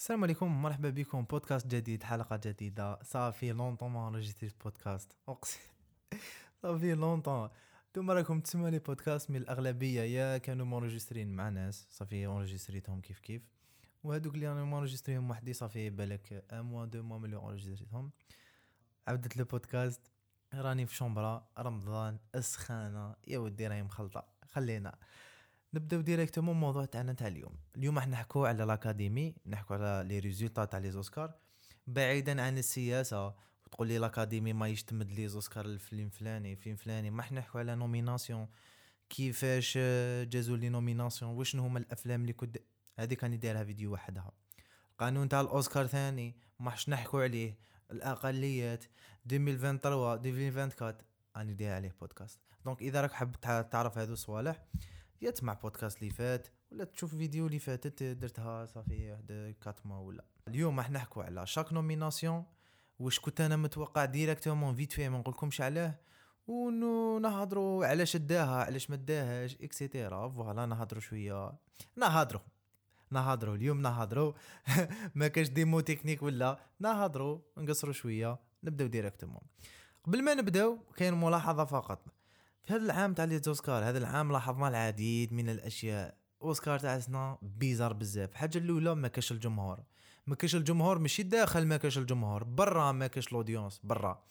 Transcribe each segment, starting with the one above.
السلام عليكم مرحبا بكم. بودكاست جديد حلقة جديدة. صافي لونطون ما انريجستريت بودكاست أقسم. صافي لونطون انتوما راكم تسمعوا لي بودكاست من الأغلبية. يا كانوا مونجسترين مع ناس. صافي اونجستريتهم كيف كيف. وهذوك اللي أنا مونجستريهم وحدي صافي بالك ان موا دو موا ملي اونجستريتهم عبدت لو بودكاست. راني في شومبرا. رمضان أسخانة. يا ودي راهي مخلطة. خلينا. نبداو directement الموضوع تاعنا تاع اليوم. اليوم راح نحكوا على ال Academy نحكوا على les résultats تاع les Oscars. بعيدا عن السياسة وتقول لي ال Academy ما يشتمد les Oscars الفيلم فلاني فيلم فلاني. ما نحكوا على nomination كيفاش جازوا les nominations وشنو هما الأفلام اللي كنت هذه كان يديرها فيديو وحدها. قانون تاع الأوسكار ثاني ما حش نحكوا عليه. الأقليات 2023 2024 اني داير عليه بودكاست donc إذا راك حاب تعرف هذو الصوالح يا تسمع بودكاست اللي فات ولا تشوف فيديو اللي فاتت درتها ça fait واحد quatre mois ولا. اليوم راح نحكوا على chaque nomination واش كنت أنا متوقع directement vite fait ما نقولكمش عليه ونهضروا علاش داها علاش ما داهاش et cetera voilà نهضروا شوية. نهضروا نهضروا اليوم نهضروا ما كاش des mots techniques ولا. نهضروا نقصروا شوية. نبداو directement قبل ما نبداو كاين ملاحظة فقط. هذا العام تاع les Oscars هذا العام لاحظنا العديد من الأشياء. أوسكار تاع سنة bizarre بزاف. الحاجة الأولى ما كاش الجمهور. ما كاش الجمهور ماشي داخل ما كاش الجمهور. برا ما كاش l'audience برا.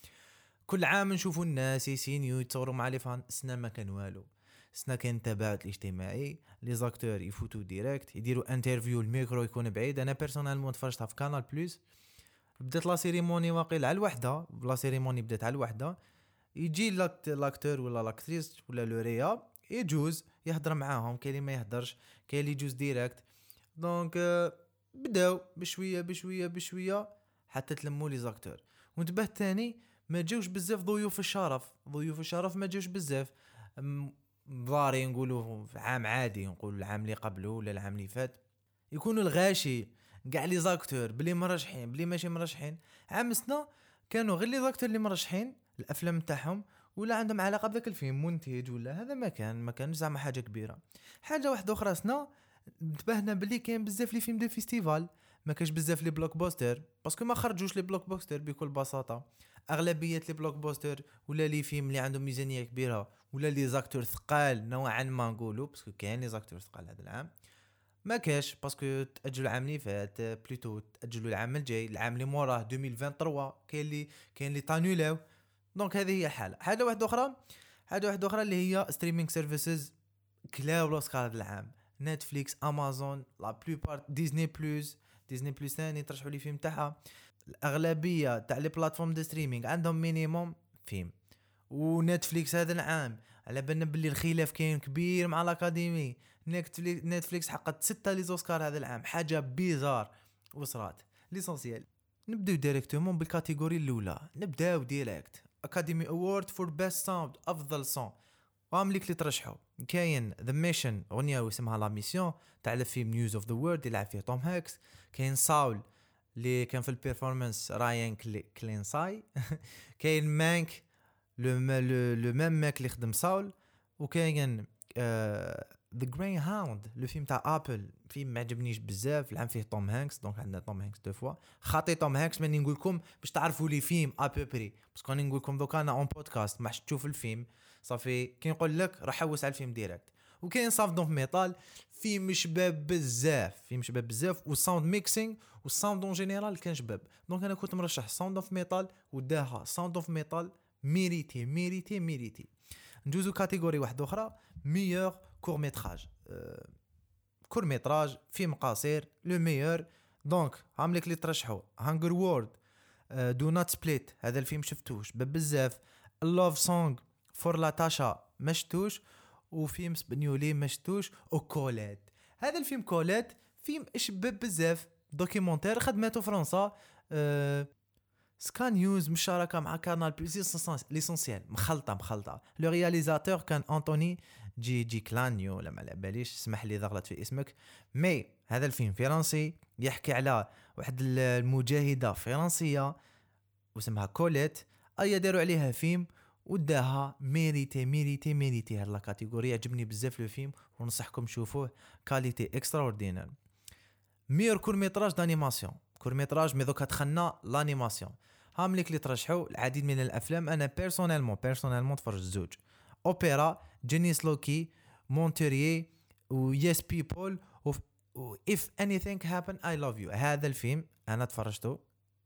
كل عام نشوفوا الناس يسينيو يتصوروا مع les fans. سنة ما كان والو. سنة كان التباعد الاجتماعي. les acteurs يفوتوا direct يديروا interview الميكرو يكون بعيد. أنا personnellement تفرجتها في كانال بلوس بدات la cérémonie واقيلا على الوحدة. la cérémonie بدات على الوحدة. يجي l'acteur ولا l'actrice ولا le réal يجوز يهضر معاهم كاين اللي ما يهضرش كاين اللي يجوز direct donc بداو بشويه بشويه بشوية حتى تلموا les acteurs وانتبه تاني ما جاوش بزاف ضيوف الشرف. ضيوف الشرف ما جاوش بزاف. ضاري نقولوا عام عادي نقول العام اللي قبله ولا العام اللي فات. يكونوا الغاشي كاع les acteurs بلي مرشحين بلي ماشي مرشحين. عام سنة كانوا غير les acteurs اللي مرشحين. الأفلام تاعهم ولا عندهم علاقة بذاك الفيلم منتج ولا هذا ما كان ما كانش زعما حاجة كبيرة. حاجة واحدة أخرى سنا انتبهنا بلي كاين بزاف les films de festival. ما كاش بزاف les blockbusters parce que ما خرجوش les blockbusters بكل بساطة. أغلبية les blockbusters ولا les films اللي عندهم ميزانية كبيرة ولا les acteurs ثقال نوعا ما نقولوا parce que كاين les acteurs ثقال هذا العام. ما كاش parce que تأجلوا العام اللي فات plutôt تأجلوا العام الجاي العام اللي موراه 2023 كاين اللي كاين اللي طانولاو donc هذه هي الحالة. حاجة واحدة أخرى حاجة واحدة أخرى اللي هي streaming services كلاو الاوسكار هذا العام. نتفليكس امازون la plupart ديزني بلوس ديزني بلوس ثاني ترشحوا les films تاعها. الأغلبية تاع les plateformes de streaming عندهم minimum فيلم. ونتفليكس هذا العام. على بالنا باللي الخلاف كاين كبير مع ال Academy. نتفليكس حققت ستة les Oscars هذا العام. حاجة bizarre. وصرات l'essentiel نبداو directement بال catégorie الأولى. نبداو direct Academy Award for Best Sound أفضل son وهم ليك اللي ترشحوا كاين The Mission أغنية اسمها la mission تاع الفيلم News of the World اللي لعب فيه توم هانكس كاين Soul اللي كان في ال performance راين كلين ساي كاين مانك لو لو ميم ماك اللي خدم ساول وكاين ذا جراي هاوند لو فيلم تاع ابل فيلم ما عجبنيش بزاف العام فيه توم هانكس دونك عندنا توم هانكس دو فوا خاطي توم هانكس ماني نقول لكم باش تعرفوا لي فيلم ابوبري باسكو راني نقول لكم دوكا أنا اون بودكاست ما تشوف الفيلم صافي كي نقول لك راح حوس على الفيلم ديريكت وكاين صاف دونك ميتال فيلم شباب بزاف فيلم شباب بزاف والساوند ميكسينغ وال sound en général كان شباب donc أنا كنت مرشح Sound of Metal وداها Sound of Metal mérité mérité mérité ندوزو catégorie واحدة أخرى meilleur court métrage court métrage فيلم قصير le meilleur donc عاملك اللي ترشحوا Hunger Ward Do Not Split هذا الفيلم شفتوش. بزاف. Love Song for Latasha ما شفتوش. وفيلم سبنيولي ما شفتوش. و Colette هذا الفيلم Colette فيلم شباب بزاف. documentaire خدمته فرنسا. أه سكا نيوز مشاركه مع كانال بلوس l'essentiel مخلطه مخلطة. le réalisateur كان انطوني جي جي كلانيو ولا ما على باليش اسمح لي ضغلت في اسمك. mais هذا الفيلم فرنسي يحكي على واحد المجاهدة فرنسية واسمها Colette ايا داروا عليها فيلم وداها mérité mérité mérité. هاد la catégorie عجبني بزاف le film ونصحكم تشوفوه. qualité extraordinaire meilleur court métrage d'animation. court métrage mais دوكا دخلنا l'animation. هام ليك اللي ترشحوا العديد من الأفلام. أنا personnellement personnellement تفرجت زوج. Opera Genius Loci مونتيريي و Yes People و if anything happen I love you. هذا الفيلم أنا تفرجته.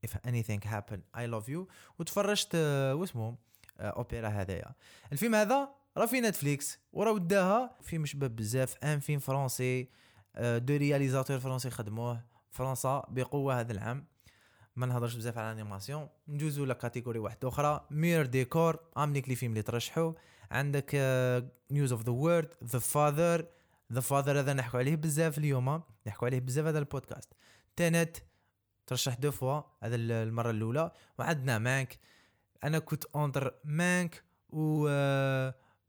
If anything happen I love you. وتفرجت آه، واسمه آه، أوبرا هذايا. الفيلم هذا راه في نتفليكس وراه وداها فيلم شباب بزاف un film français de réalisateur français خدموه فرنسا بقوة هذا العام. ما نهضرش بزاف على ال animation ندوزو ل catégorie واحدة أخرى meilleur décor عامليك les films اللي ترشحوا عندك News of the World The Father The Father هذا نحكوا عليه بزاف اليوم نحكوا عليه بزاف هذا البودكاست. Tenet ترشح deux fois هذا المرة الأولى. وعندنا مانك. أنا كنت entre مانك و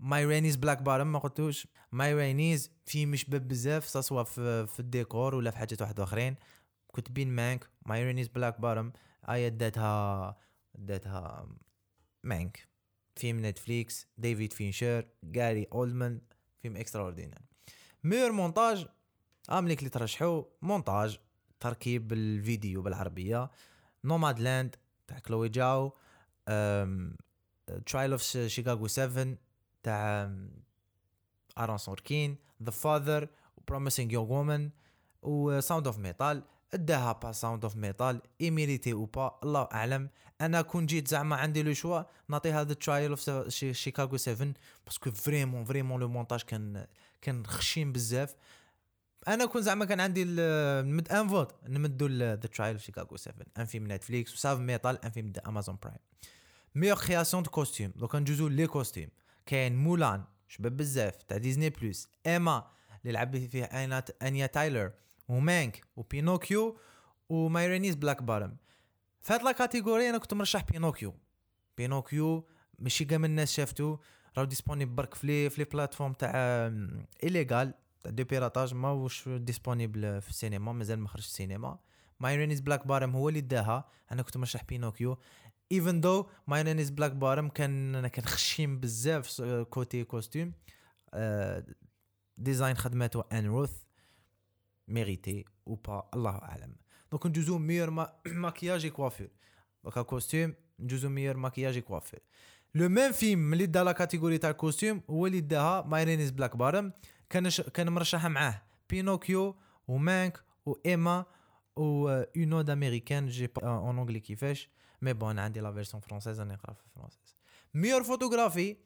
Ma Rainey's Black Bottom ما قلتوش. Ma Rainey's في مشبب بزاف سواء في, في الديكور ولا في حاجات واحد أخرين. كنت بين مانك Ma Rainey's Black Bottom et داتها داتها مانك. فيلم نتفليكس ديفيد فينشر جاري أولدمان فيلم extraordinaire Meilleur montage امليك اللي ترشحوا مونتاج تركيب الفيديو بالعربية Nomadland تاع كلوي جاو Trial of Chicago 7 تاع ارون سوركين The Father Promising Young Woman و Sound of Metal اداها با Sound of Metal il méritait ou pas الله أعلم. أنا كون جيت زعما عندي le choix نعطي هذا Trial of Chicago 7 parce que vraiment vraiment le montage كان كان خشين بزاف. أنا كون زعما كان عندي نمد un vote نمدو The Trial of Chicago 7 un film نتفليكس و Sound of Metal un film امازون برايم meilleure création de costumes دوكا ندوزو les costumes كاين مولان شباب بزاف تاع ديزني بلس ايما اللي لعبت فيه انيا تايلر ومانك وبينوكيو و Ma Rainey's Black Bottom فهاد la catégorie أنا كنت مرشح بينوكيو بينوكيو ماشي كاع الناس شافتو راهو disponible برك في في les plateformes تاع illégales تاع de piratage ما وش disponible في السينما مازال ما خرج السينما Ma Rainey's Black Bottom هو اللي داها أنا كنت مرشح بينوكيو even though Ma Rainey's Black Bottom كان أنا كان خشين بزاف côté costume design خدماته ان روث méritait ou pas الله اعلم donc ندوزو meilleur maquillage coiffure دوكا costumes ندوزو meilleur maquillage coiffure le même film اللي دا la catégorie تاع ال costumes هو اللي داها Ma Rainey's Black Bottom كان كان مرشحه معاه بينوكيو ومانك وايما و Une ode américaine j'ai en anglais كيفاش mais bon أنا عندي la version française أنا نقرا في ال française meilleure photographie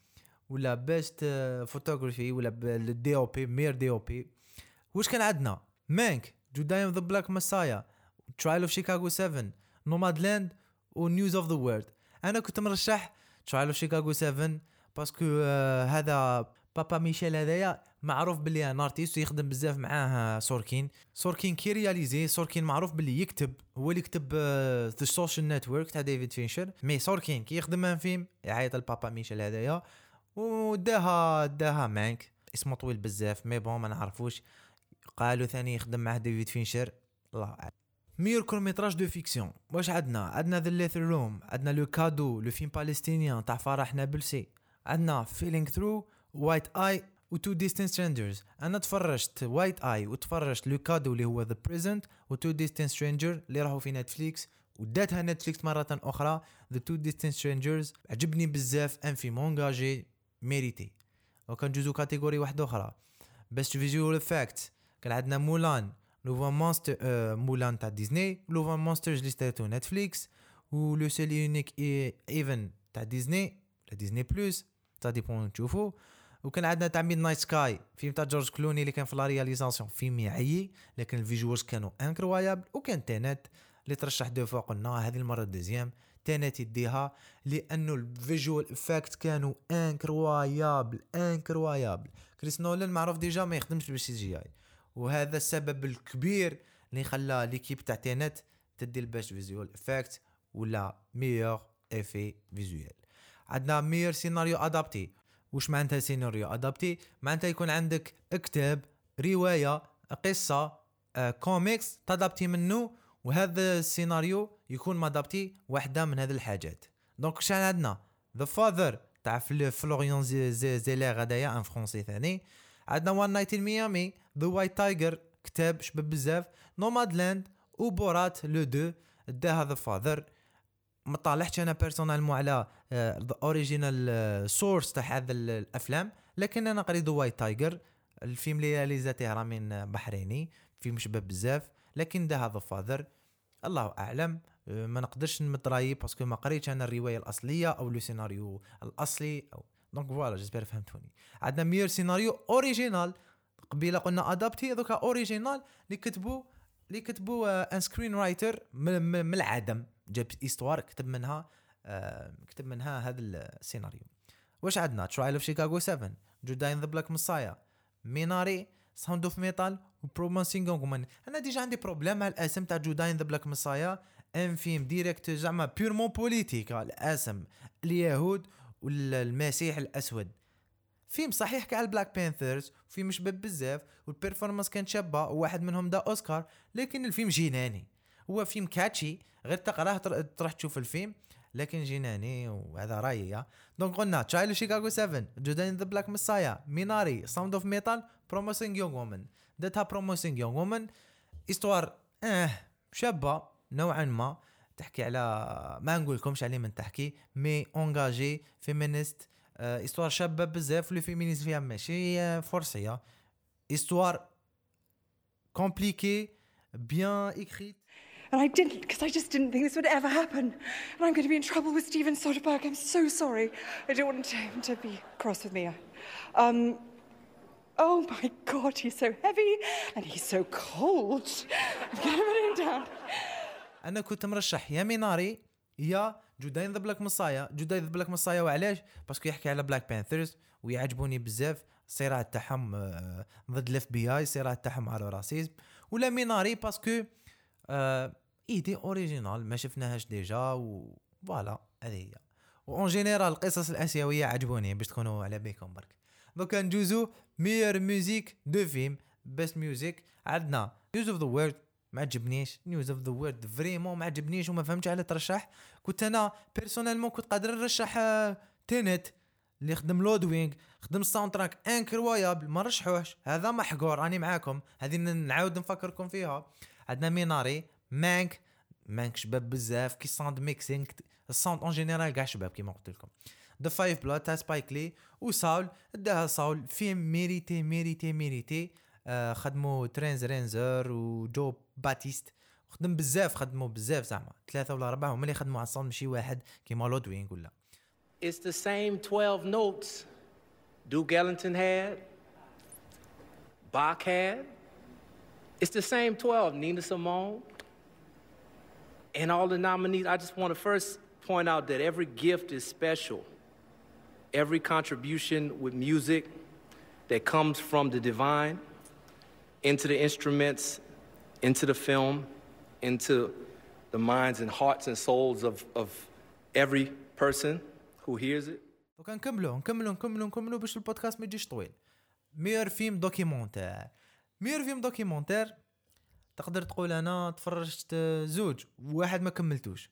ولا best photography ولا ال DOP meilleur DOP واش كان عندنا مانك Judas and the Black Messiah Trial of Chicago 7 Nomadland و News of the World أنا كنت مرشح Trial of Chicago 7 parce que هذا بابا ميشيل هذايا معروف باللي un artiste ويخدم بزاف معاه سوركين سوركين كي réalisait سوركين معروف باللي يكتب. هو اللي كتب The Social Network تاع ديفيد فينشر mais سوركين كي يخدم un film يعيط لبابا ميشيل هذايا. وداها داها مانك اسمه طويل بزاف mais bon ما نعرفوش. قالوا ثاني يخدم معاه ديفيد فينشر. الله أعلم. Meilleur court-métrage de fiction. واش عندنا؟ عندنا The Letter Room عندنا Le cadeau le film palestinien تاع فرح نابلسي. عندنا Feeling Through White Eye و Two Distant Strangers أنا تفرجت White Eye وتفرجت Le cadeau اللي هو The Present و Two Distant Strangers اللي راهو في نتفليكس وداتها نتفليكس مرة أخرى. ذا تو ديستنس سترينجرز عجبني بزاف ان في مونجاجي ميريتي وكان جوزو كاتيجوري واحدة أخرى. بيست فيجوال افكت كان عندنا مولان لوفا مونستر آه مولان تاع ديزني لوفا مونسترز اللي ستاتو نتفليكس و لو سيل يونيك ايفن تاع ديزني ديزني بلوس تا ديبون تشوفو وكان عندنا تاع ميد نايت سكاي فيلم تاع جورج كلوني اللي كان في لا رياليزاسيون فيلم يعيي لكن الفيجوالز كانوا انكرويابل وكان تينات اللي ترشح deux fois قلنا هذه المره ال deuxième تينات يديها لأنه ال visual effects كانوا incroyables incroyables كريس نولان معروف déjà ما يخدمش بال CGI وهذا السبب الكبير اللي خلى l'équipe تاع تينات تدي ال best visual effects ولا meilleurs effets visuels عندنا meilleur scénario adapté. وش معناتها scénario adapté؟ معناتها يكون عندك كتاب رواية قصة آه، comics ت adapter منه وهذا السيناريو يكون م adapté واحدة من هذه الحاجات. donc شان عندنا؟ The Father تاع فلوريان زيلير هذايا un français ثاني. عندنا One Night in Miami The White Tiger كتاب شباب بزاف Nomadland وبورات le deux داها The Father ما طالعتش أنا personnellement على the original source تاع هذا الأفلام لكن أنا قريت White Tiger الفيلم اللي réalisa تيه رامين بحريني فيلم شباب بزاف لكن داها The Father الله أعلم أه، ما نقدرش نمد parce que ما قريتش أنا الرواية الأصلية أو le scénario الأصلي أو donc voilà j'espère فهمتوني عندنا meilleur scénario original قبيله قلنا adapté دوكا original اللي كتبوا اللي كتبوا un screenwriter من العدم جاب histoire كتب منها كتب منها هذا السيناريو واش عندنا Trial of Chicago 7 Judas and the Black Messiah ميناري Sound of Metal و Promising Woman أنا déjà عندي problème مع الاسم تاع Judas and the Black Messiah un film direct زعما purement politique الاسم اليهود والمسيح الأسود. فيلم صحيح تاع ال Black Panthers فيلم شباب بزاف وال performance كانت شابة وواحد منهم دا أوسكار لكن الفيلم جناني. هو فيلم كاتشي غير تقراه تروح تشوف الفيلم لكن جناني وهذا رأيي donc قلنا Trial of Chicago 7 Judas and the Black Messiah Minari Sound of Metal Promising Young Woman داتها Promising Young Woman histoire آه شابة نوعا ما. تحكي على ما نقول لكمش عليه من تحكي mais engagé féministe histoire شابه بزاف le féminisme فيها ماشي forcé histoire كومبليكي بيان اكريت And I didn't because I just didn't think this would ever happen. And I'm going to be in trouble with Steven Soderbergh. I'm so sorry. I don't want him to be cross with me. Um, oh my God, he's so heavy and he's so cold. I'm going to put him down. أنا كنت مرشح يا ميناري يا جوداين ذا بلاك مسايا جوداين ذا بلاك مسايا وعلاش؟ باسكو يحكي على بلاك بانثرز ويعجبوني بزاف. الصراع تاعهم ضد ال FBI الصراع تاعهم على ال racisme. ولا Minari parce que آه idée originale ما شفناهاش déjà و voilà هذه هي. و en général القصص الآسيوية عجبوني باش تكونوا على بالكم برك. دوكا نجوزو meilleure musique de film best music عندنا News of the World ما عجبنيش. News of the World vraiment ما عجبنيش وما فهمتش على ترشح كنت أنا personnellement كنت قادر نرشح Tenet آه، اللي خدم Ludwig خدم ال soundtrack incroyable ما رشحوش هذا محقور. راني معاكم. هذه نعاود نفكركم فيها. عندنا Minari Mank Mank شباب بزاف. كي sound mixing ال sound en général كاع شباب كيما قلت لكم. Da 5 Bloods تاع Spike Lee و Soul داها Soul فيلم mérité mérité mérité. خدموا Trent Reznor و Jon Batiste خدم بزاف خدموا بزاف زعما ثلاثة ولا اربعه هما اللي خدموا على ماشي واحد كيما لودوينغ ولا It's the same 12 notes Duke Ellington had, Bach had. It's the same 12, Nina Simone, and all the nominees. I just want to first point out that every gift is special. Every contribution with music that comes from the divine into the instruments, into the film, into the minds and hearts and souls of, of every person who hears it. دوكا نكملوا نكملوا نكملوا باش البودكاست ما يجيش طويل meilleur film documentaire meilleur film documentaire تقدر تقول أنا تفرجت زوج واحد ما كملتوش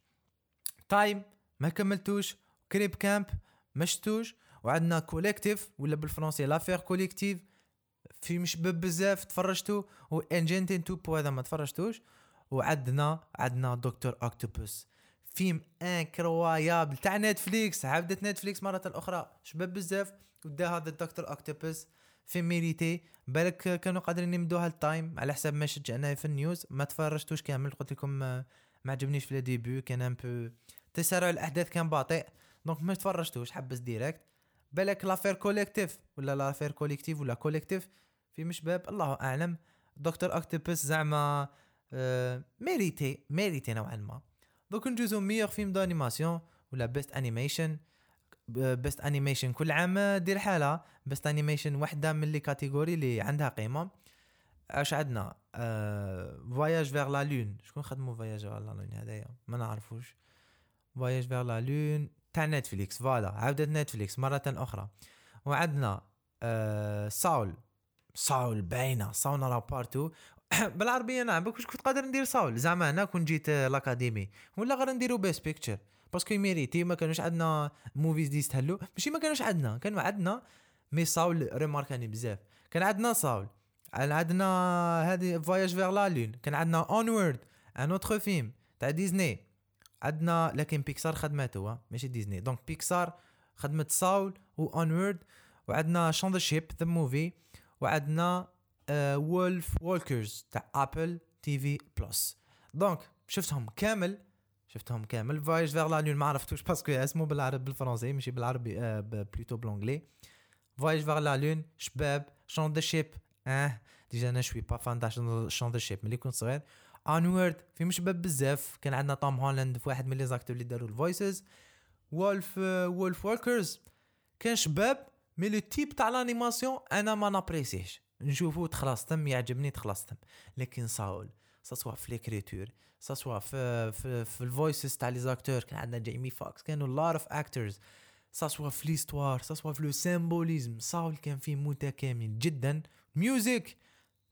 Time ما كملتوش Crip Camp ما شتوش وعندنا Collective ولا بالفرنسي l'affaire Collective فيلم شباب بزاف تفرجتو وانجنتين توبو هذا ما تفرجتوش وعندنا عندنا دكتور اوكتوبوس فيلم انكرويابل تاع نتفليكس عبدت نتفليكس مرة أخرى شباب بزاف ودا هذا الدكتور اوكتوبوس فيلم ميريتي بالك كانوا قادرين يمدوها التايم على حساب ما شجعنا في النيوز. ما تفرجتوش كامل قلت لكم ما عجبنيش في الديبي كان ان بو تسارع الأحداث كان بطيء. دونك ما تفرجتوش حبس ديريكت. بالك l'affaire Collective ولا l'affaire Collective ولا Collective في مشباب الله أعلم. Doctor Octopus زعما آه mérité mérité نوعا ما. دوك نجوزو meilleur film d'animation ولا best animation best animation كل عام دير حالة. best animation وحدة من les catégories اللي عندها قيمة. اش عندنا؟ Voyage vers la lune شكون خدموا Voyage vers la lune هذايا؟ ما نعرفوش. Voyage vers la lune تاع Netflix voilà عودة Netflix مرة أخرى. وعندنا آه Soul Soul باينة Soul راه partout بالعربية نعم كنت قادر ندير Soul زعما أنا كون جيت ل Academy ولا غير نديرو best picture parce que mérité ما كانوش عندنا movies دي يستهلوا ماشي ما كانوش عندنا. كانوا عندنا mais Soul ريماركاني بزاف. كان عندنا Soul عندنا هذه Voyage vers la lune كان عندنا Onward un autre film تاع ديزني عندنا لكن بيكسار خدمته ماشي Disney donc Pixar خدمت Soul و Onward وعندنا Shaun the Sheep the Movie وعندنا Wolfwalkers تاع Apple TV Plus donc شفتهم كامل؟ شفتهم كامل. Voyage vers la lune ما عرفتوش parce que اسمه بالعربي بالفرنسي ماشي بالعربي آه plutôt ب l'anglais Voyage vers la lune شباب Shaun the Sheep آه ديجا أنا شوي با فان تاع شون ذا شيب ملي كنت صغير. انورد في شباب بزاف. كان عندنا توم هولاند في واحد من لي زاكتور اللي داروا الفويسز وولف وولف ووركرز كان شباب مي لو تيب تاع لانيماسيون أنا ما نابريسيش نشوفو تخلصتم يعجبني تخلصتم لكن ساول سوا في ليكريتور سوا في في في الفويسز تاع لي زاكتور كان عندنا جيمي فوكس كانوا لار اوف اكترز سوا في ليستوار سوا في لو سيمبوليزم ساول كان فيه متكامل جدا. music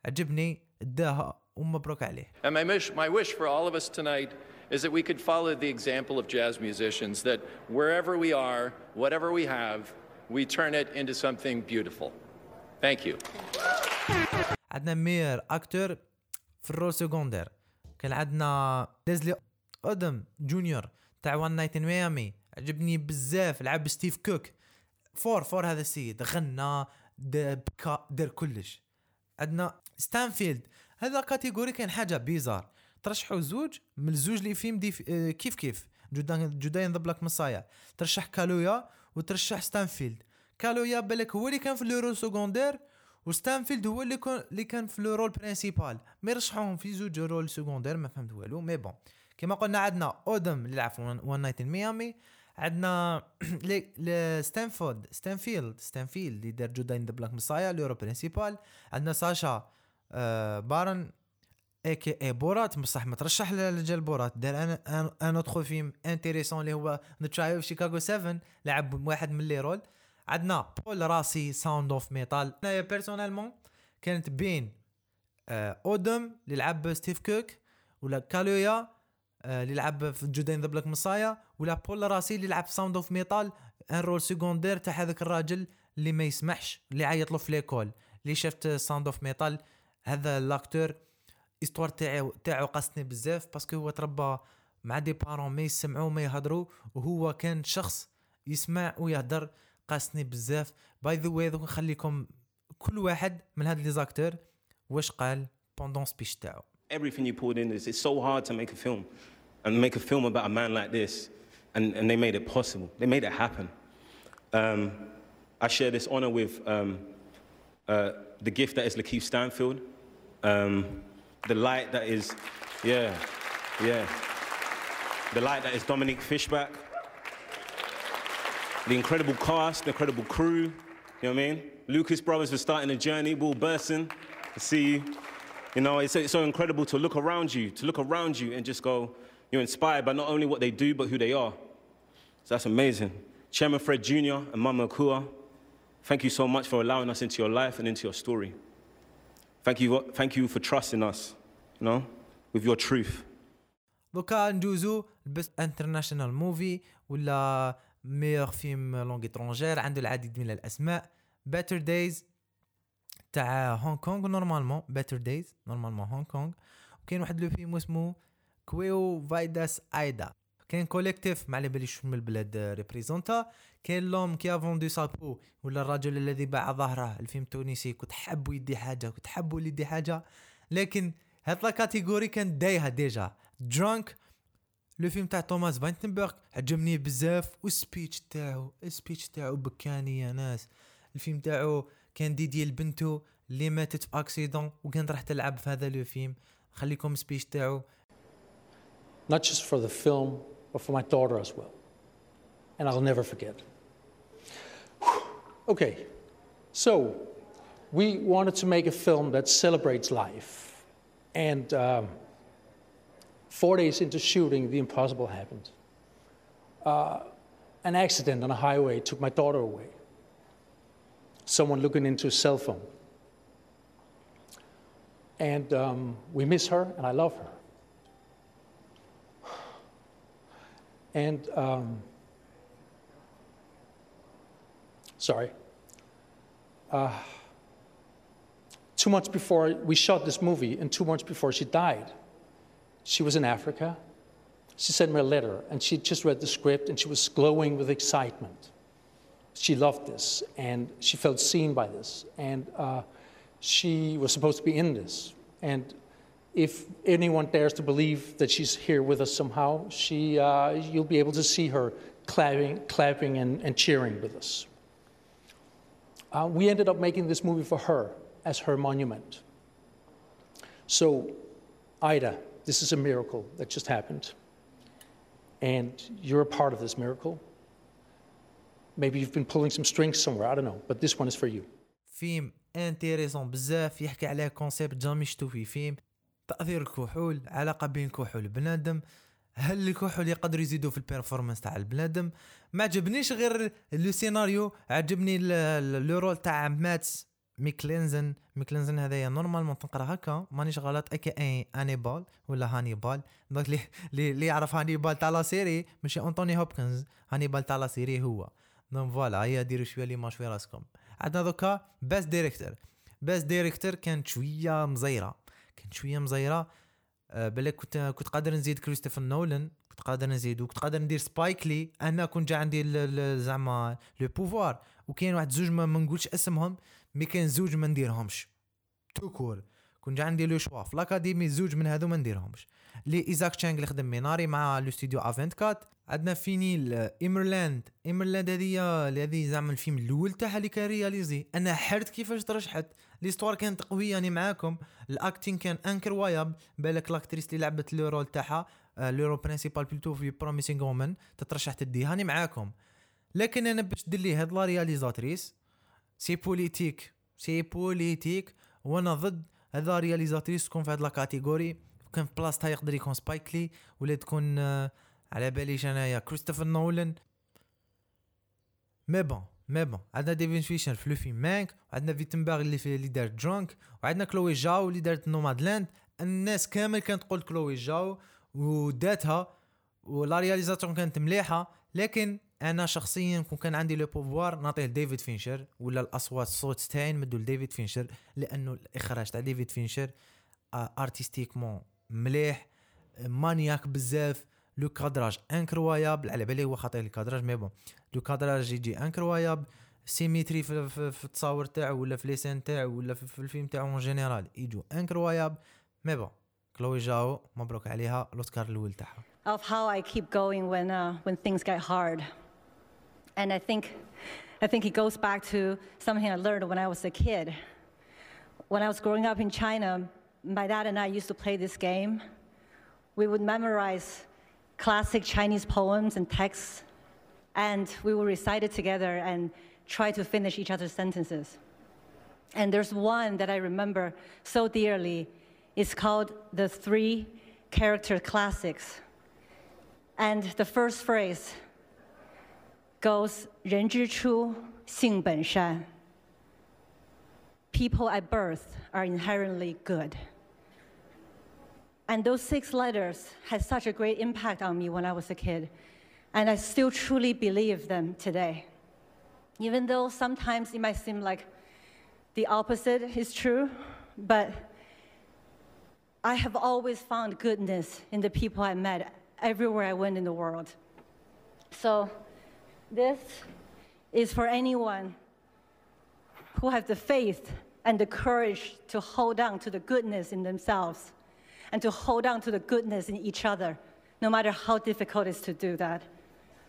عجبني. اداها ومبروك عليه. And my wish, my wish for all of us tonight is that we could follow the example of jazz musicians, that wherever we are, whatever we have, we turn it into something beautiful. Thank you. عندنا meilleur acteur في ال rôle secondaire كان عندنا Leslie Odom Jr. تاع One Night in Miami عجبني بزاف لعب Steve Cooke fort fort هذا السيد. غنى دار كلش. عندنا Stanfield هذا catégorie كان حاجة bizarre ترشحوا زوج من الزوج اللي فيلم دي آه، كيف كيف؟ Judas and the Black Messiah ترشح Kaluuya وترشح Stanfield. Kaluuya بالك هو اللي كان في le rôle secondaire و Stanfield هو اللي كان اللي كان في le rôle principal. mais رشحوهم في زوج rôle secondaire ما فهمت والو. mais bon كما قلنا عندنا Odom اللي لعب في One Night in Miami عندنا Stanford Stanfield Stanfield اللي دار Judas and the Black Messiah le rôle principal. عندنا Sacha آه Baron a.k.a. Borat بصح مترشح لرجال Borat. دار un un autre film intéressant اللي هو The of Chicago 7 لعب واحد من لي رول. عندنا Paul Raci Sound of Metal انايا personnellement كانت بين آه Odom اللي لعب Steve Cooke ولا كالويا آه اللي لعب في Judas and the Black Messiah ولا بول راسي اللي لعب Sound of Metal un rôle secondaire تاع هذاك الراجل اللي ما يسمحش اللي عيط له في l'école اللي شفت Sound of Metal هذا l'acteur histoire تاعو تاعو قاستني بزاف parce que هو تربى مع des parents ما يسمعوا ما يهضروا وهو كان شخص يسمع ويهضر قاستني بزاف by the way نخليكم كل واحد من هاد les acteurs واش قال بوندون سبيش تاعو everything you poured in this. It's so hard to make a film and make a film about a man like this. And, and they made it possible. They made it happen. Um, I share this honor with um, uh, the gift that is Lakeith Stanfield, um, the light that is, yeah, yeah, the light that is Dominic Fishback, the incredible cast, the incredible crew, you know what I mean? Lucas Brothers for starting a journey, Will Burson, to see you. You know, it's, it's so incredible to look around you, to look around you and just go, you're inspired by not only what they do, but who they are. So that's amazing. Chairman Fred Jr. and Mama Akua, thank you so much for allowing us into your life and into your story. Thank you, thank you for trusting us, you know, with your truth. دوكا ندوزو البست انترناشونال موفي ولا meilleur film langue étrangère عنده العديد من الاسماء Better Days تاع هونغ كونغ normalement Better Days normalement هونغ كونغ وكاين واحد le film اسمه Quo Vadis Aida كاين Collective ما على باليش من البلاد représenta كاين L'homme qui a vendu sa peau ولا الرجل الذي باع ظهره الفيلم التونسي كنت حبو يدي حاجة كنت حبو يدي حاجة. لكن هاد la catégorie كان دايها déjà. Drunk le film تاع توماس فاينتنبرغ عجبني بزاف وال speech تاعو ال speech تاعو بكاني يا ناس. الفيلم تاعو كان dédié لبنته اللي ماتت في accident وكانت راح تلعب في هذا le film. خليكم speech تاعو. Not just for the film, but for my daughter as well. And I'll never forget. okay, so we wanted to make a film that celebrates life. And um, four days into shooting, the impossible happened. Uh, an accident on a highway took my daughter away. Someone looking into a cell phone. And um, we miss her, and I love her. And um, sorry. Uh, two months before we shot this movie, and two months before she died, she was in Africa. She sent me a letter, and she just read the script, and she was glowing with excitement. She loved this, and she felt seen by this, and uh, she was supposed to be in this. And if anyone dares to believe that she's here with us somehow, she, uh, you'll be able to see her clapping, clapping and, and cheering with us. Uh, we ended up making this movie for her as her monument. So, Ida, this is a miracle that just happened. And you're a part of this miracle. Maybe you've been pulling some strings somewhere, I don't know, but this one is for you. فيلم انتيريسون بزاف يحكي على كونسيبت جامي شتو في فيلم تأثير الكحول علاقة بين الكحول وبنادم هل الكحول يقدر يزيدوا في ال performance تاع البنادم؟ ما عجبنيش غير le scénario عجبني le rôle تاع ماتس ميكلينزن. ميكلينزن هذايا normalement تنقرا هكا مانيش غلط aka اي انيبال ولا هانيبال donc لي لي, لي يعرف هانيبال تاع la série ماشي انطوني هوبكنز هانيبال تاع la série هو. donc voilà هيا ديروا شوية l'image في راسكم. عندنا دوكا best director best director كانت شوية مزيرة. كانت شوية مزيرة. أه بالك كنت كنت قادر نزيد كريستوفر نولان كنت قادر نزيد وكنت قادر ندير سبايكلي أنا كنت جا عندي زعما le pouvoir. وكاين واحد زوج ما نقولش اسمهم mais كاين زوج ما نديرهمش. tout court كون جا عندي le choix في l'Académie زوج من هذو ما نديرهمش. لي إيزاك تشانغ اللي خدم ميناري مع le studio A vingt-quatre. عندنا فينيل إيمرالد. إيمرالد هذه هذه زعما الفيلم الأول تاعها اللي كان réalisé. أنا حرت كيفاش ترشحت. l'histoire كانت قوية يعني معاكم. ال acting كان incroyable. بالك l'actrice اللي لعبت le rôle تاعها le rôle principal plutôt في Promising Woman تترشح تدي هاني معاكم. لكن أنا باش دلي هاد la réalisatrice c'est politique. c'est politique. وأنا ضد هذا réalisatrice تكون في هاد la catégorie كان في بلاصتها يقدر يكون سبايكلي ولا تكون آه، على باليش انايا كريستوفر نولان. mais bon mais bon عندنا ديفيد فينشر في le مانك وعندنا فيتنباغ اللي في اللي دارت Drunk وعندنا كلوي جاو اللي دارت Nomadland. الناس كامل كانت تقول كلوي جاو وداتها و la réalisation كانت مليحة. لكن أنا شخصيا كون كان عندي le pouvoir نعطيه لديفيد فينشر ولا الأصوات الصوت تاعي نمدو لديفيد فينشر لأنه الإخراج تاع ديفيد فينشر artistiquement مليح maniaque بزاف le cadrage incroyable على بالي هو خاطر ال cadrage mais bon le cadrage يجي incroyable symétrie في, التصاور تاعو ولا في les scènes تاعو ولا في, في الفيلم تاعو en général يجو incroyable mais bon كلوي جاو مبروك عليها الاوسكار الأول تاعها of how I keep going when, uh, when things get hard. And I think, I think it goes back to something I learned when I was a kid. When I was growing up in China, my dad and I used to play this game. We would memorize classic Chinese poems and texts, and we would recite it together and try to finish each other's sentences. And there's one that I remember so dearly. It's called The Three Character Classics. And the first phrase goes 人之初，性本善. People at birth are inherently good. And those six letters had such a great impact on me when I was a kid. And I still truly believe them today. Even though sometimes it might seem like the opposite is true, but I have always found goodness in the people I met everywhere I went in the world. So, this is for anyone who has the faith and the courage to hold on to the goodness in themselves and to hold on to the goodness in each other, no matter how difficult it is to do that.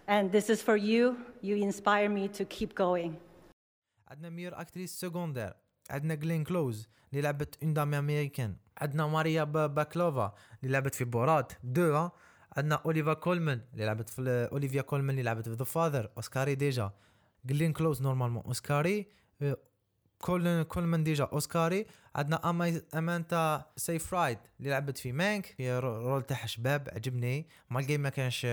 And this is for you. You inspire me to keep going. عندنا ميور اكتريس سكوندير عندنا جلين كلوز اللي لعبت اون دام امريكان عندنا ماريا باكلوفا اللي لعبت في بورات دو عندنا اوليفا كولمان اللي لعبت في اوليفيا كولمان اللي لعبت في The Father oscarisée déjà جلين كلوز normalement oscarisée كولن كولمان déjà oscarisée عندنا امانتا سيف رايد اللي لعبت في مانك هي rôle تاعها شباب عجبني. malgré ما كانش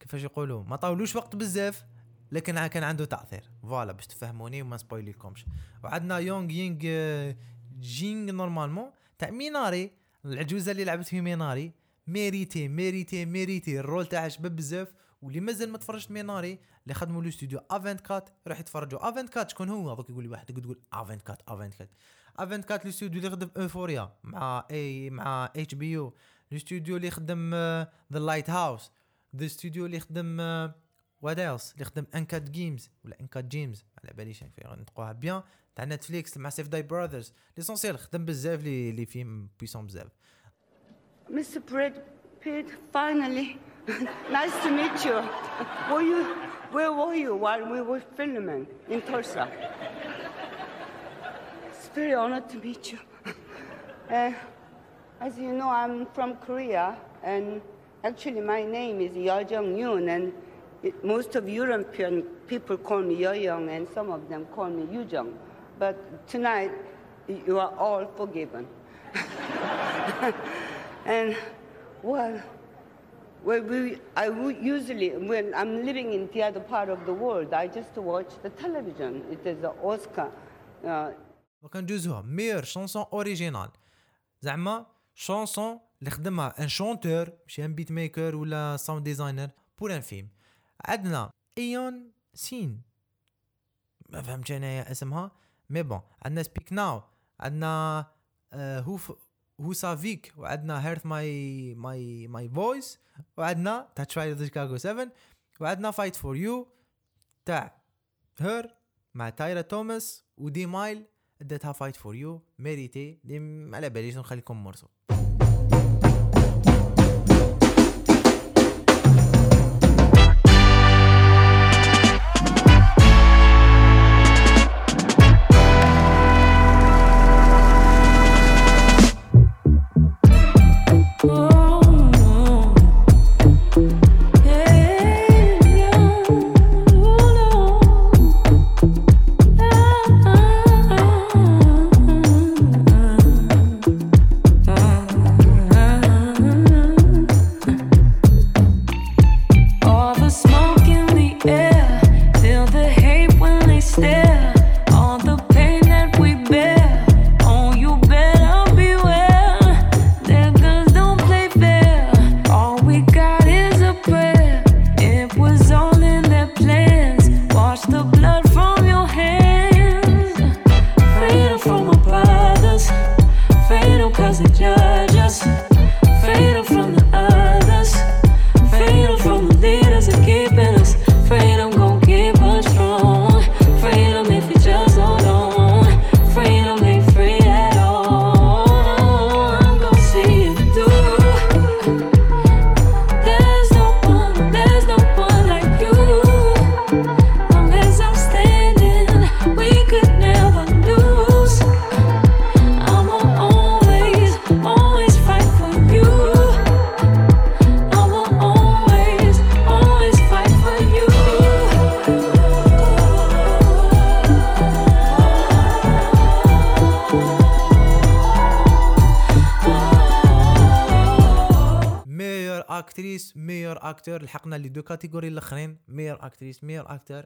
كيفاش يقولوا ما طاولوش وقت بزاف لكن كان عنده تأثير. voilà باش تفهموني وما سبويليكمش. وعندنا يونغ يينغ جينغ normalement تاع ميناري. العجوزة اللي لعبت في ميناري mérité mérité mérité. ال rôle تاعها شباب بزاف. واللي مازال ما تفرجت ميناري اللي خدموا le studio A vingt-quatre راح يتفرجوا. A vingt-quatre شكون هو؟ دوك يقول لي واحد تقول A vingt-quatre A vingt-quatre A vingt الاستوديو اللي خدم Euphoria مع اي مع HBO الاستوديو اللي خدم The Lighthouse ذا استوديو اللي خدم what else اللي خدم Uncut Gems ولا Uncut Gems على باليش نطقوها bien. تاع نتفليكس مع سيف داي براذرز ليسونسيال خدم بزاف لي لي فيلم بيسون بزاف. Mr. Brad Pitt, finally. nice to meet you. Were you. Where were you while we were filming in Tulsa? It's very honored to meet you. Uh, as you know, I'm from Korea, and actually my name is Yo Jong Yoon, and it, most of European people call me Yo Young, and some of them call me Yu Jong. But tonight, you are all forgiven. and well, well, we, I usually, when I'm living in the other part of the world, I just watch the television. It is the Oscar. Uh, وكنجوزوها مير شونسون اوريجينال زعما شونسون اللي خدمها ان شونتور ماشي ان بيت ميكر ولا ساوند ديزاينر بور ان فيلم عندنا ايون سين ما فهمتش انايا اسمها مي بون عندنا سبيك ناو عندنا آه، هو. هو سافيك وعندنا هيرث ماي ماي ماي فويس وعندنا تاع تراي شيكاغو 7 وعندنا فايت فور يو تاع هير مع تايرا توماس ودي مايل ادتها فايت فور يو ميريتي م- على باليش نخليكم مرسو. actrice meilleur acteur لحقنا les deux catégories الأخرين. meilleure actrice meilleur acteur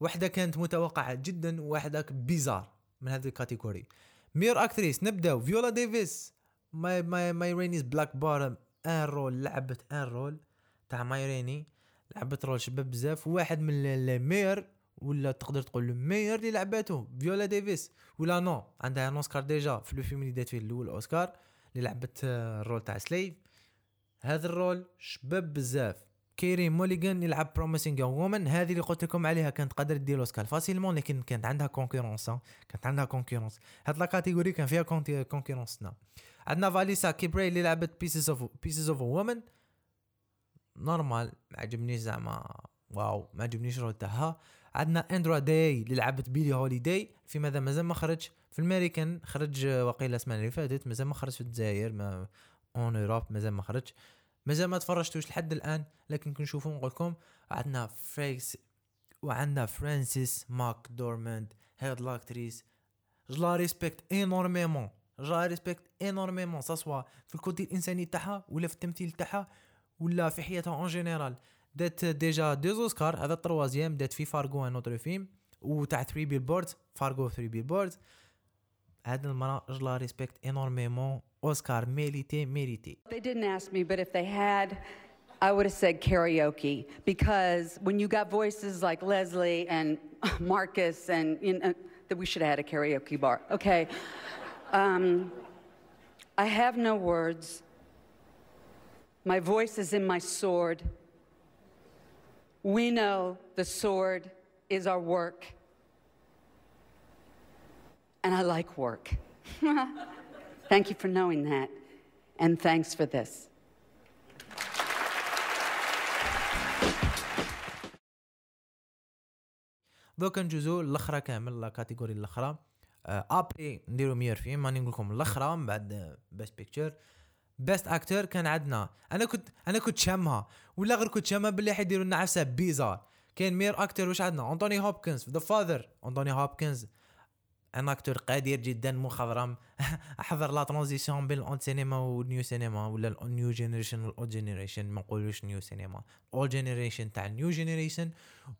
وحدة كانت متوقعة جدا وواحده bizarre من هذه ال catégorie meilleure actrice نبداو فيولا ديفيس Ma Ma Ma Rainey's Black Bottom un rôle لعبت un rôle تاع Ma Rainey لعبت rôle شباب بزاف. واحد من ال meilleurs ولا تقدر تقول ال meilleurs اللي لعبته فيولا ديفيس ولا non عندها un أوسكار déjà في le film اللي دات فيه الأول اوسكار اللي لعبت ال rôle تاع سليف هذا ال rôle شباب بزاف. كيري موليغان يلعب Promising Woman هذه اللي قلت لكم عليها كانت قادرة دير اوسكار facilement لكن كانت عندها concurrence كانت عندها concurrence هاد la catégorie كان فيها concurrence عندنا فانيسا كيربي اللي لعبت Pieces of Pieces of Woman normal ما عجبنيش زعما. wow ما عجبنيش ال rôle تاعها عندنا اندرا داي اللي لعبت بيلي هوليداي في ماذا؟ مازال ما خرج في الامريكان خرج وقيلة السنة اللي فاتت. مازال ما خرج في الجزائر ما en Europe مازال ما خرج مازال ما تفرجتوش لحد الآن لكن كي نشوفو نقول لكم عندنا فريكس وعندنا فرانسيس ماك دورماند هاد l'actrice. je la respecte énormément je la respecte énormément soit في ال côté الإنساني تاعها ولا في التمثيل تاعها ولا في حياتها en général دات déjà deux أوسكار هذا ال troisième دات في فارغو un autre film وتاع 3 Billboard فارغو 3 Billboard هاد المرا جلا ريسبكت انورميمون Oscar, merite, merite. They didn't ask me, but if they had, I would have said karaoke because when you got voices like Leslie and Marcus and you know, that we should have had a karaoke bar. Okay. Um, I have no words. My voice is in my sword. We know the sword is our work. And I like work. Thank you for knowing that. And thanks for this. دوكا نجوزو الاخرى كامل la catégorie الاخرى après نديرو meilleur film راني نقول لكم الاخرى من بعد Best Picture Best Actor كان عندنا أنا كنت أنا كنت شامها ولا غير كنت شامها باللي حيديروا لنا عفسه bizarre كاين meilleur acteur واش عندنا انتوني هوبكنز The Father انتوني هوبكنز un acteur قدير جدا مخضرم أحضر la transition بين ال old cinema وال new cinema ولا ال new generation وال old generation ما نقولوش new cinema old generation تاع new generation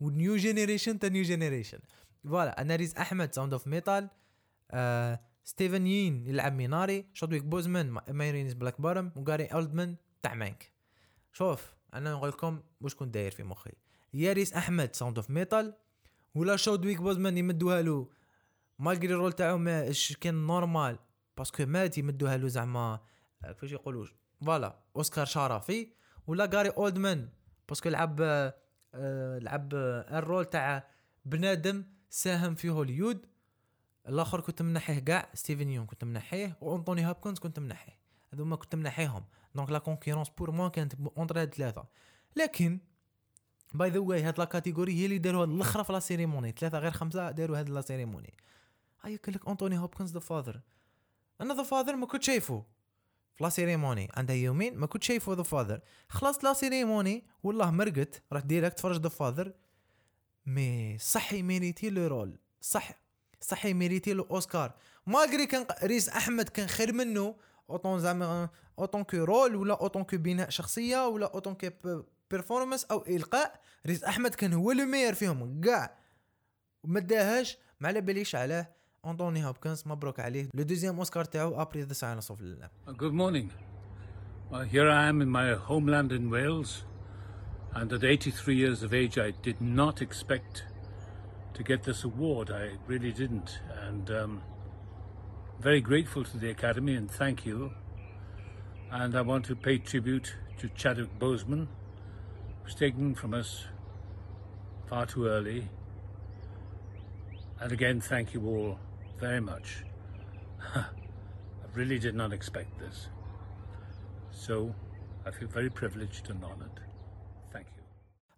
وال new generation تاع new generation voilà عندنا ريز احمد Sound of Metal ستيفن يون يلعب ميناري شودويك بوزمان Ma Rainey's Black Bottom وغاري اولدمان تاع مانك شوف أنا نقول لكم واش كنت داير في مخي. يا ريز احمد Sound of Metal ولا شودويك بوزمان يمدوها له malgré ال rôle تاعو ما إش كان normal. parce que مات يمدوها له زعما. كيفاش يقولوا voilà أوسكار شرفي ولا غاري أولدمان. parce que لعب آه، لعب آه، ال rôle تاع بنادم ساهم في هوليود. الآخر كنت منحيه كاع ستيفن يون كنت منحيه وانطوني هابكنز كنت منحيه. هذوما كنت منحيهم. donc la concurrence pour moi كانت entre هاد ثلاثة لكن by the way هاد la catégorie هي اللي داروها الأخرى في la cérémonie. ثلاثة غير خمسة داروا هاد la cérémonie. هيا قال لك انطوني هوبكنز The Father أنا The Father ما كنت شايفه في la cérémonie عندها يومين ما كنت شايفه The Father خلصت la cérémonie والله مرقت رحت direct فرج The Father mais صح يميريتي le rôle صح صح يميريتي له اوسكار malgré كان ريز احمد كان خير منه autant زعما autant que rôle ولا autant que بناء شخصيه ولا autant que performance أو القاء ريز احمد كان هو le meilleur فيهم كاع وما داهاش ما على باليش علاه انطوني هوبكنز مبروك عليه لو دوزيام اوسكار تاعو ابري ذا سايلنس اوف لله Uh, Good morning. Well, here I am in my homeland in Wales, and at 83 years of age, I did not expect to get this award. I really didn't, and um, very grateful to the Academy and thank you. And I want to pay tribute to Chadwick Boseman, who's taken from us far too early. And again, thank you all very much. I really did not expect this. So I feel very privileged and honored. Thank you.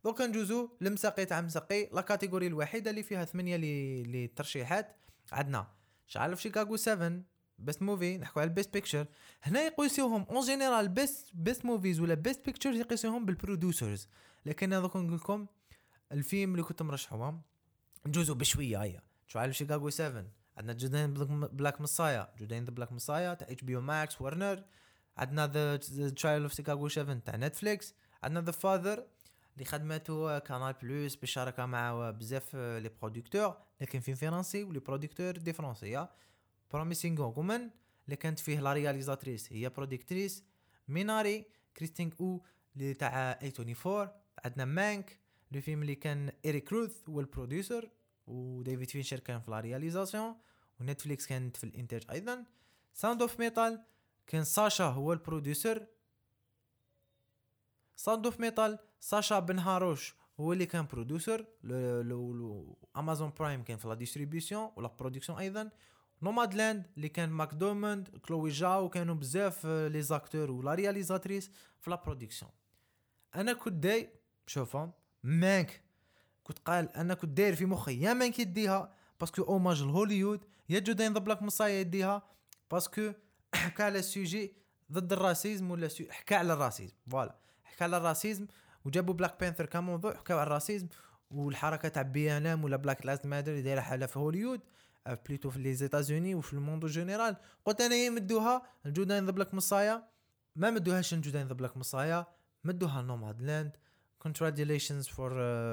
دوكا نجوزو لمساقي تاع مساقي لا كاتيجوري الوحيدة اللي فيها ثمانية لي لي ترشيحات عندنا شعل في شيكاغو 7 بيست موفي نحكوا على البيست بيكتشر هنا يقيسوهم اون جينيرال بيست بيست موفيز ولا بيست بيكتشرز يقيسوهم بالبرودوسرز لكن أنا دوك نقول لكم الفيلم اللي كنت مرشحوهم نجوزو بشوية هيا شعل في شيكاغو 7 عندنا جودين بلاك مسايا جودين ذا بلاك مسايا تاع اتش بي أو ماكس ورنر عندنا The Trial of Chicago 7 تاع نتفليكس عندنا The Father اللي خدمته كانال بلوس بالشراكه مع بزاف les producteurs لكن فيلم فرنسي و les producteurs des Français Promising Woman اللي كانت فيه la réalisatrice هي productrice ميناري كريستين أو اللي تاع A24 عندنا مانك le film اللي كان ايريك روث هو ال producer وديفيد فينشر كان في la réalisation ونتفليكس كانت في الإنتاج أيضا. Sound of Metal كان ساشا هو ال producer. Sound of Metal ساشا بن هاروش هو اللي كان producer. امازون برايم كان في la distribution ولا production أيضا. Nomadland اللي كان ماك دورماند كلوي جاو كانوا بزاف les acteurs ولا réalisatrice في la production أنا كنت داي شوفهم مانك. كنت قال أنا كنت داير في مخي يا مانك يديها parce que hommage لهوليود يا Judas and the Black Messiah يديها parce que حكى على ال sujet ضد ال racisme ولا سو... حكى على ال racisme voilà. حكى على ال racisme وجابوا Black Panther كموضوع حكاو على ال racisme والحركة تاع BLM ولا Black Lives Matter دايرة حاله في هوليود آه، plutôt في les États-Unis وفي ال monde en général. قلت أنا يمدوها Judas and the Black Messiah ما مدوهاش Judas and the Black Messiah مدوها Nomadland. congratulations for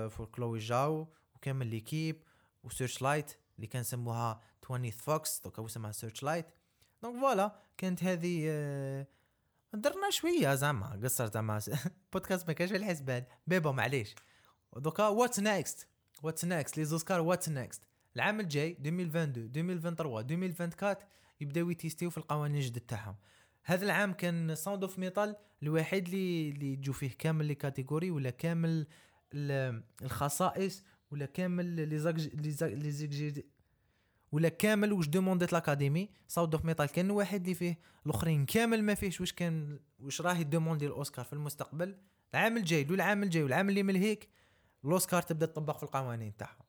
for كلوي جاو وكامل l'équipe وسيرش لايت اللي كان سموها 20 Fox دوكا اسمها Searchlight دونك فوالا كانت هذه درنا شوية زعما قصر زعما بودكاست ما كانش في الحسبان بيبا معليش دوكا what's next what's next les Oscars what's next العام الجاي 2022 2023 2024 يبداو يتيستيو في القوانين الجدد تاعهم هذا العام كان Sound of Metal الوحيد اللي اللي تجو فيه كامل les catégories ولا كامل ال- الخصائص ولا كامل les exigences ولا كامل واش demandait l'Académie. Sound of Metal كان الواحد اللي فيه. الأخرين كامل ما فيهش. واش كان واش راهي demandé الأوسكار في المستقبل؟ العام الجاي لو العام الجاي والعام اللي من هيك الأوسكار تبدأ تطبق في القوانين تاعها.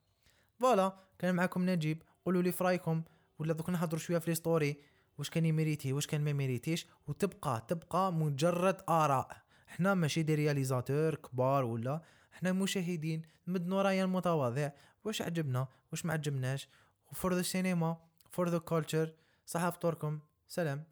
voilà كان معكم نجيب. قولوا لي في رأيكم ولا دوك نهضروا شوية في les histoires واش كان ي mériter واش كان ما ي mériter ش وتبقى تبقى مجرد آراء. إحنا ماشي des réalisateurs كبار ولا إحنا مشاهدين مدينا راينا المتواضع. واش عجبنا؟ واش ما عجبناش؟ for the cinema for the culture صحة فطوركم. سلام.